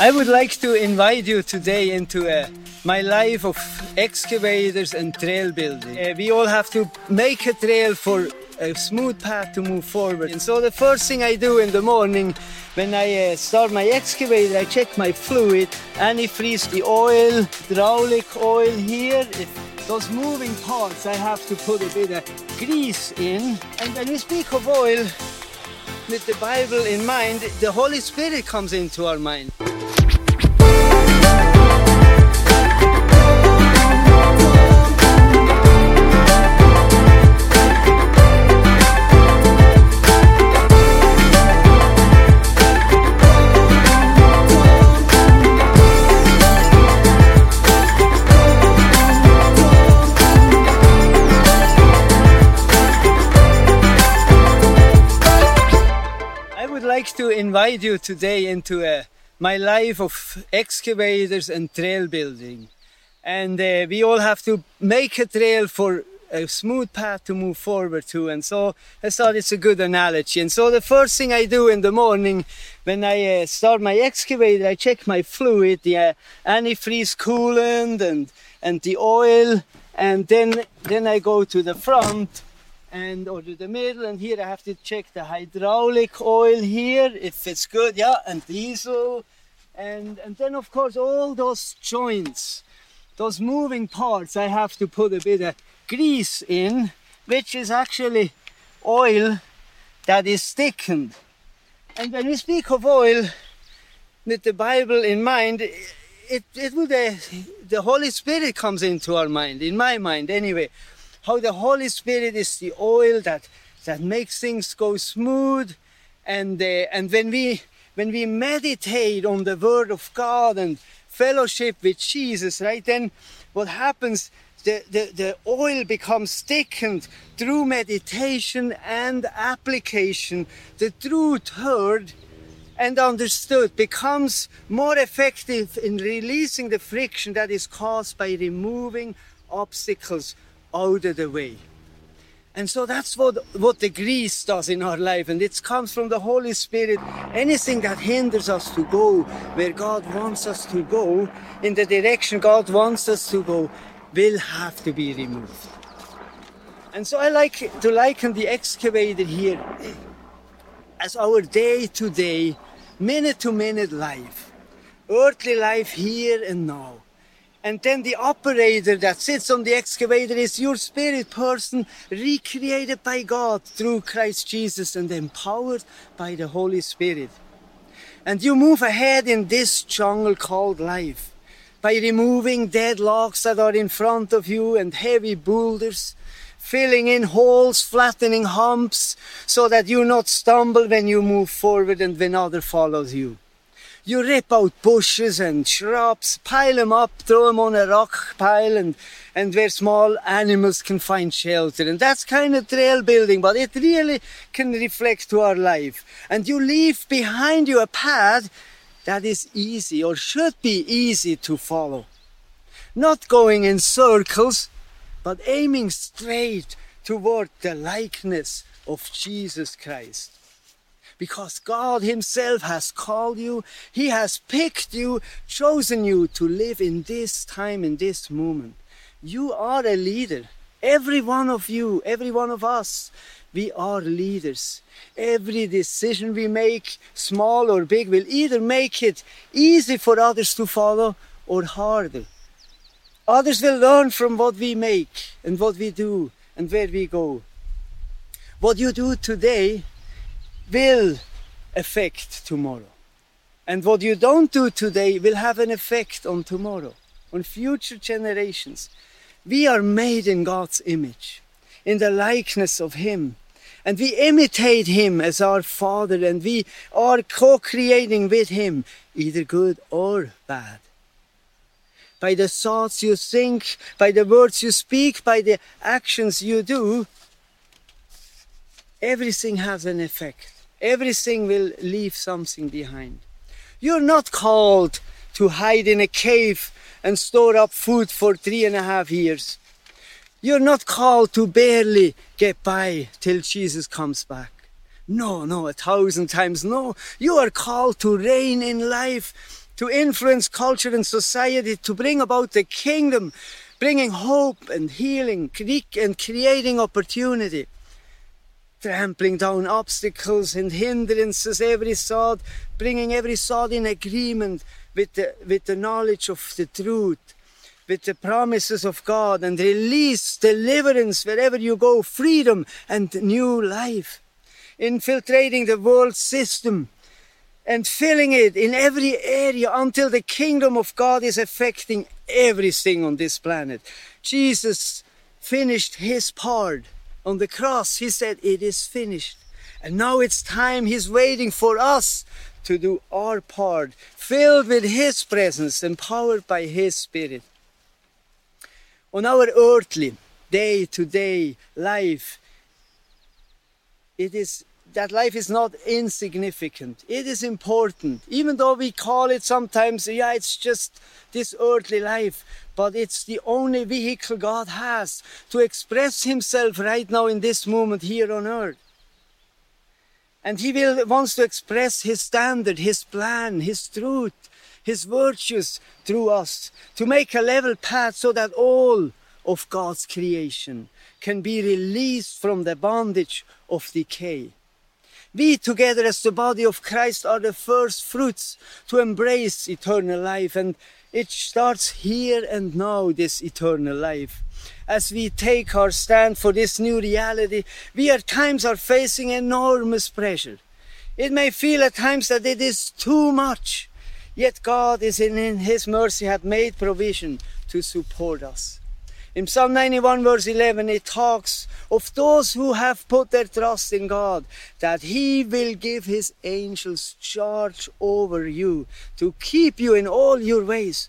I would like to invite you today into uh, my life of excavators and trail building. Uh, we all have to make a trail for a smooth path to move forward. And so the first thing I do in the morning when I uh, start my excavator, I check my fluid, antifreeze the oil, hydraulic oil here. If those moving parts, I have to put a bit of grease in. And when we speak of oil, with the Bible in mind, the Holy Spirit comes into our mind. Invite you today into uh, my life of excavators and trail building. And uh, we all have to make a trail for a smooth path to move forward to. And so I thought it's a good analogy. And so the first thing I do in the morning when I uh, start my excavator, I check my fluid, the uh, antifreeze coolant and, and the oil. And then, then I go to the front and to the middle and here I have to check the hydraulic oil here if it's good yeah and diesel and and then of course all those joints those moving parts I have to put a bit of grease in which is actually oil that is thickened. And when we speak of oil with the Bible in mind it, it will the, uh, the Holy Spirit comes into our mind in my mind anyway how the Holy Spirit is the oil that that makes things go smooth, and uh, and when we when we meditate on the Word of God and fellowship with Jesus, right? Then what happens? The, the, the oil becomes thickened through meditation and application. The truth heard and understood becomes more effective in releasing the friction that is caused by removing obstacles out of the way. And so that's what, what the grease does in our life. And it comes from the Holy Spirit. Anything that hinders us to go where God wants us to go, in the direction God wants us to go, will have to be removed. And so I like to liken the excavator here as our day to day, minute to minute life. Earthly life here and now. And then the operator that sits on the excavator is your spirit person, recreated by God through Christ Jesus and empowered by the Holy Spirit. And you move ahead in this jungle called life by removing dead logs that are in front of you and heavy boulders, filling in holes, flattening humps, so that you not stumble when you move forward and when other follows you. You rip out bushes and shrubs, pile them up, throw them on a rock pile, and, and where small animals can find shelter. And that's kind of trail building, but it really can reflect to our life. And you leave behind you a path that is easy or should be easy to follow. Not going in circles, but aiming straight toward the likeness of Jesus Christ because God Himself has called you, He has picked you, chosen you to live in this time, in this moment. You are a leader. Every one of you, every one of us, we are leaders. Every decision we make, small or big, will either make it easy for others to follow or harder. Others will learn from what we make and what we do and where we go. What you do today will affect tomorrow. And what you don't do today will have an effect on tomorrow, on future generations. We are made in God's image, in the likeness of Him. And we imitate Him as our Father, and we are co creating with Him, either good or bad. By the thoughts you think, by the words you speak, by the actions you do, everything has an effect. Everything will leave something behind. You're not called to hide in a cave and store up food for three and a half years. You're not called to barely get by till Jesus comes back. No, no, a thousand times no. You are called to reign in life to influence culture and society, to bring about the kingdom, bringing hope and healing and creating opportunity trampling down obstacles and hindrances, every thought, bringing every thought in agreement with the, with the knowledge of the truth, with the promises of God, and release deliverance wherever you go, freedom and new life. Infiltrating the world system and filling it in every area until the kingdom of God is affecting everything on this planet. Jesus finished his part on the cross, he said, It is finished. And now it's time, he's waiting for us to do our part, filled with his presence, empowered by his spirit. On our earthly, day to day life, it is that life is not insignificant. It is important, even though we call it sometimes, yeah, it's just this earthly life, but it's the only vehicle God has to express Himself right now in this moment here on earth. And He will, wants to express His standard, His plan, His truth, His virtues through us, to make a level path so that all of God's creation can be released from the bondage of decay we together as the body of Christ are the first fruits to embrace eternal life and it starts here and now, this eternal life. As we take our stand for this new reality, we at times are facing enormous pressure. It may feel at times that it is too much, yet God is in, His mercy had made provision to support us. In Psalm 91 verse 11 it talks of those who have put their trust in God that he will give his angels charge over you to keep you in all your ways.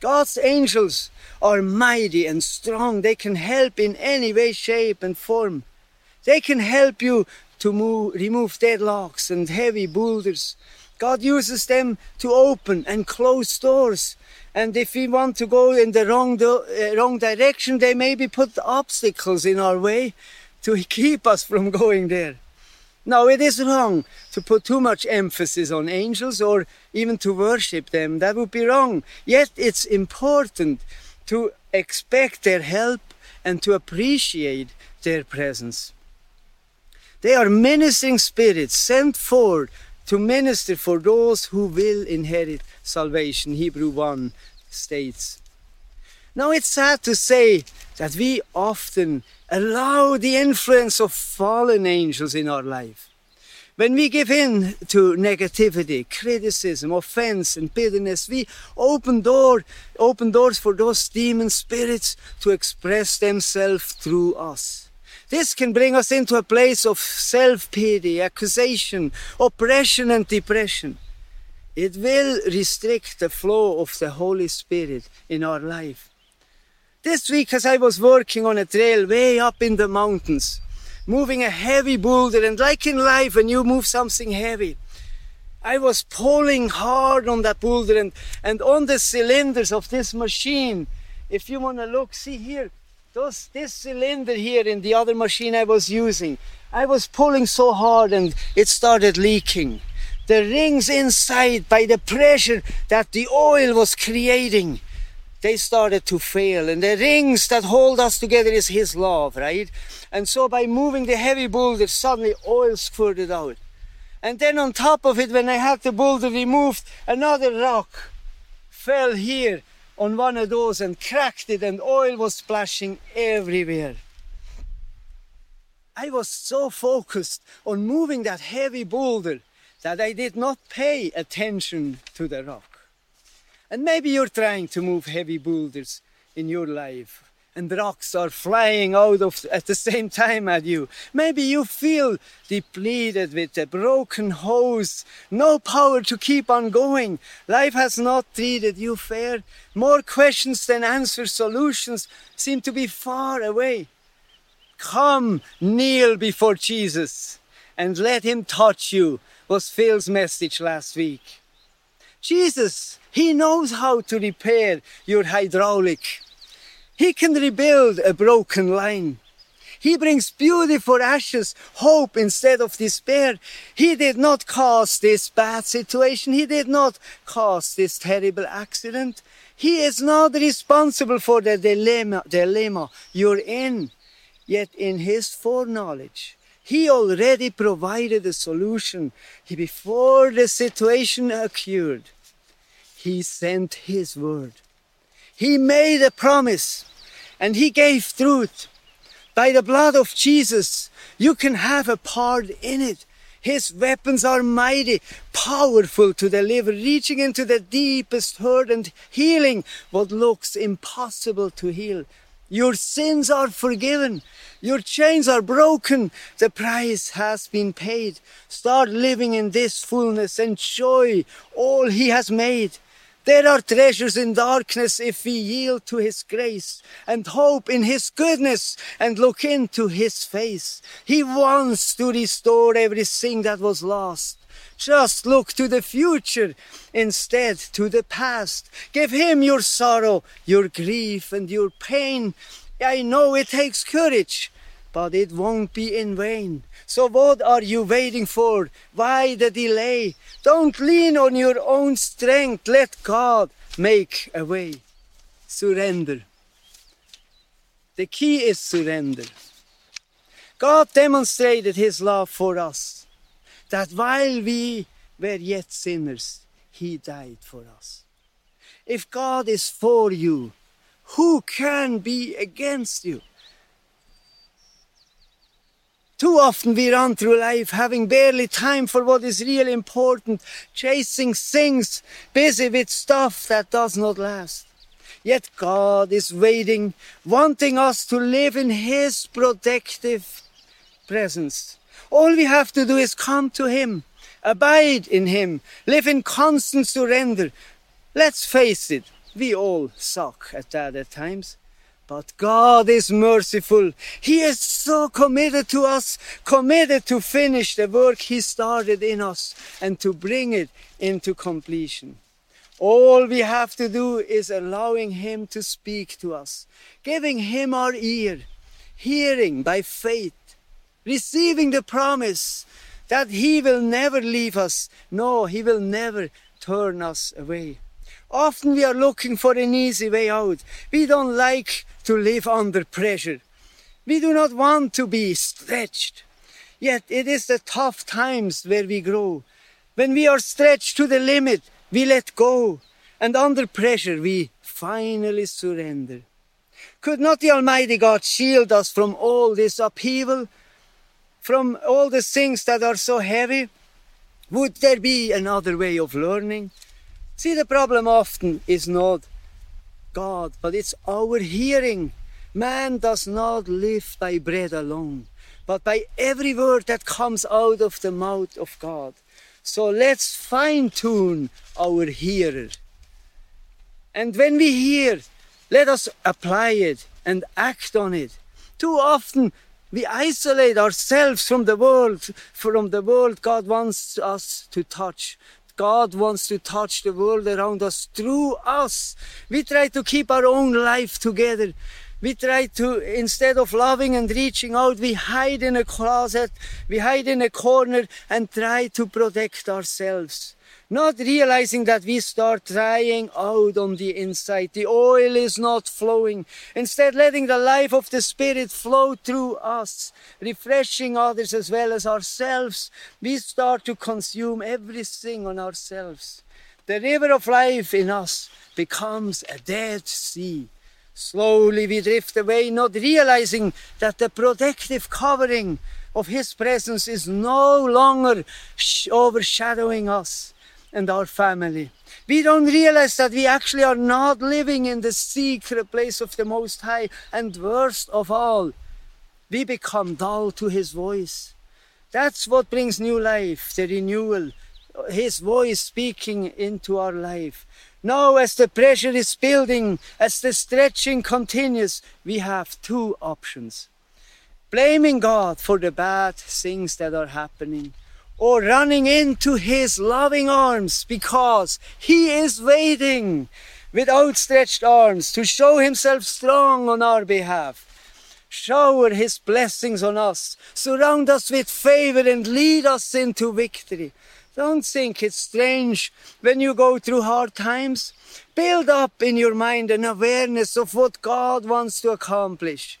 God's angels are mighty and strong. They can help in any way, shape and form. They can help you to move, remove deadlocks and heavy boulders. God uses them to open and close doors and if we want to go in the wrong, uh, wrong direction, they maybe put obstacles in our way to keep us from going there. Now, it is wrong to put too much emphasis on angels or even to worship them. That would be wrong. Yet, it's important to expect their help and to appreciate their presence. They are menacing spirits sent forth to minister for those who will inherit salvation, Hebrew 1 states. Now it's sad to say that we often allow the influence of fallen angels in our life. When we give in to negativity, criticism, offense, and bitterness, we open door, open doors for those demon spirits to express themselves through us. This can bring us into a place of self-pity, accusation, oppression, and depression. It will restrict the flow of the Holy Spirit in our life. This week, as I was working on a trail way up in the mountains, moving a heavy boulder, and like in life, when you move something heavy, I was pulling hard on that boulder and, and on the cylinders of this machine. If you want to look, see here, those, this cylinder here in the other machine I was using, I was pulling so hard and it started leaking. The rings inside by the pressure that the oil was creating they started to fail. And the rings that hold us together is his love right? And so by moving the heavy boulder suddenly oil squirted out. And then on top of it when i had the boulder removed another rock fell here on one of those and cracked it and oil was splashing everywhere i was so focused on moving that heavy boulder that I did not pay attention to the rock. And maybe you're trying to move heavy boulders in your life and rocks are flying out of at the same time at you. Maybe you feel depleted with a broken hose, no power to keep on going. Life has not treated you fair. More questions than answers, solutions seem to be far away. Come, kneel before Jesus and let him touch you was Phil's message last week. Jesus, He knows how to repair your hydraulic. He can rebuild a broken line. He brings beauty for ashes, hope instead of despair. He did not cause this bad situation. He did not cause this terrible accident. He is not responsible for the dilemma, dilemma you're in. Yet in his foreknowledge, he already provided a solution before the situation occurred. He sent his word. He made a promise and he gave truth. By the blood of Jesus, you can have a part in it. His weapons are mighty, powerful to deliver, reaching into the deepest hurt and healing what looks impossible to heal. Your sins are forgiven. Your chains are broken. The price has been paid. Start living in this fullness. Enjoy all He has made. There are treasures in darkness if we yield to His grace and hope in His goodness and look into His face. He wants to restore everything that was lost. Just look to the future instead to the past. Give Him your sorrow, your grief, and your pain. I know it takes courage, but it won't be in vain. So what are you waiting for? Why the delay? Don't lean on your own strength. Let God make a way. Surrender. The key is surrender. God demonstrated his love for us, that while we were yet sinners, he died for us. If God is for you, who can be against you? Too often we run through life having barely time for what is really important, chasing things, busy with stuff that does not last. Yet God is waiting, wanting us to live in His protective presence. All we have to do is come to Him, abide in Him, live in constant surrender. Let's face it, we all suck at that at times. But God is merciful. He is so committed to us, committed to finish the work He started in us and to bring it into completion. All we have to do is allowing Him to speak to us, giving Him our ear, hearing by faith, receiving the promise that He will never leave us. No, He will never turn us away. Often we are looking for an easy way out. We don't like to live under pressure. We do not want to be stretched. Yet it is the tough times where we grow. When we are stretched to the limit, we let go. And under pressure, we finally surrender. Could not the Almighty God shield us from all this upheaval? From all the things that are so heavy? Would there be another way of learning? See, the problem often is not God, but it's our hearing. Man does not live by bread alone, but by every word that comes out of the mouth of God. So let's fine tune our hearer. And when we hear, let us apply it and act on it. Too often we isolate ourselves from the world, from the world God wants us to touch. God wants to touch the world around us through us. We try to keep our own life together. We try to, instead of loving and reaching out, we hide in a closet, we hide in a corner and try to protect ourselves not realizing that we start drying out on the inside. The oil is not flowing. Instead, letting the life of the Spirit flow through us, refreshing others as well as ourselves, we start to consume everything on ourselves. The river of life in us becomes a dead sea. Slowly we drift away, not realizing that the protective covering of His presence is no longer overshadowing us and our family. We don't realize that we actually are not living in the secret place of the Most High. And worst of all, we become dull to His voice. That's what brings new life, the renewal, His voice speaking into our life. Now, as the pressure is building, as the stretching continues, we have two options. Blaming God for the bad things that are happening or running into his loving arms because he is waiting with outstretched arms to show himself strong on our behalf. Shower his blessings on us. Surround us with favor and lead us into victory. Don't think it's strange when you go through hard times. Build up in your mind an awareness of what God wants to accomplish.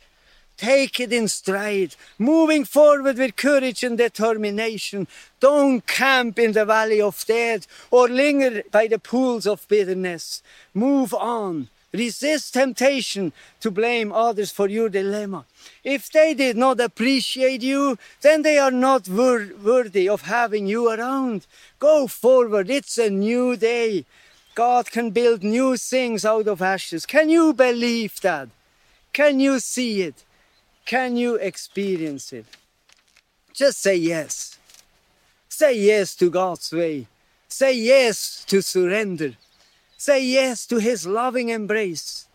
Take it in stride, moving forward with courage and determination. Don't camp in the valley of death or linger by the pools of bitterness. Move on. Resist temptation to blame others for your dilemma. If they did not appreciate you, then they are not wor worthy of having you around. Go forward. It's a new day. God can build new things out of ashes. Can you believe that? Can you see it? Can you experience it? Just say yes. Say yes to God's way. Say yes to surrender. Say yes to his loving embrace.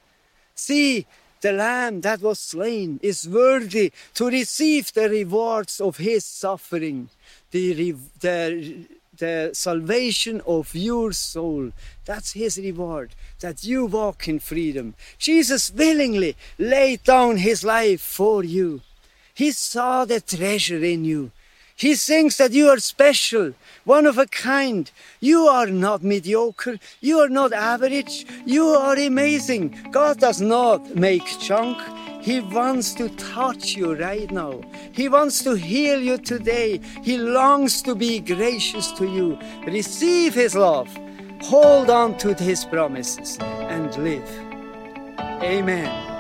See, the lamb that was slain is worthy to receive the rewards of his suffering, the, the, the salvation of your soul. That's his reward, that you walk in freedom. Jesus willingly laid down his life for you. He saw the treasure in you. He thinks that you are special, one of a kind. You are not mediocre. You are not average. You are amazing. God does not make junk. He wants to touch you right now. He wants to heal you today. He longs to be gracious to you. Receive His love. Hold on to His promises and live. Amen.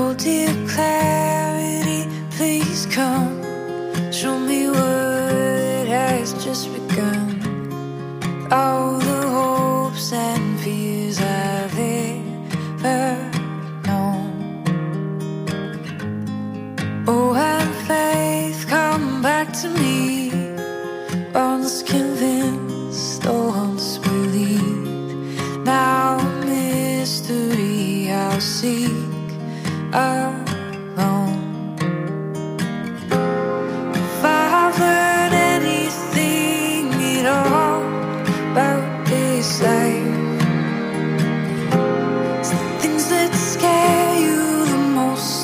Oh dear clarity, please come. Show me what has just become.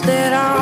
that I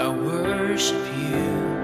I worship you.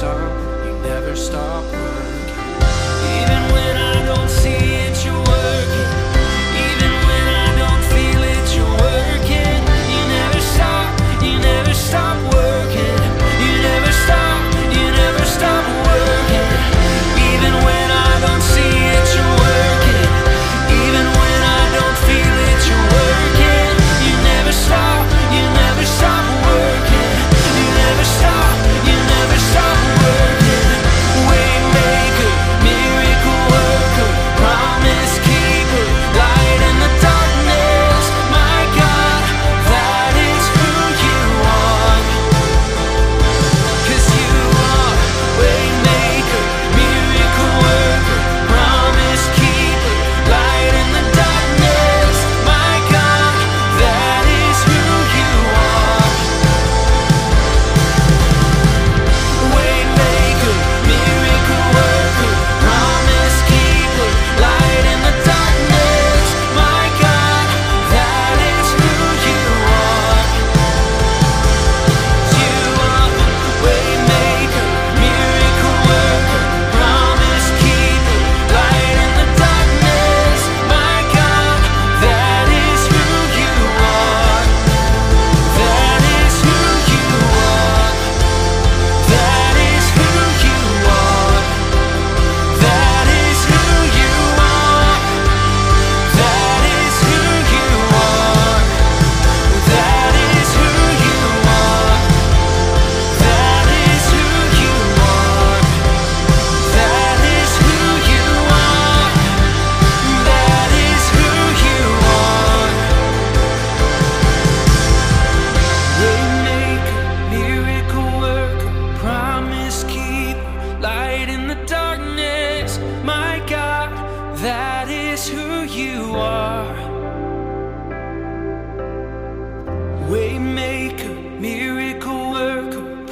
you never stop.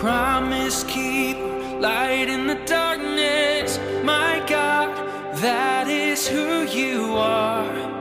promise keeper, light in the darkness. My God, that is who you are.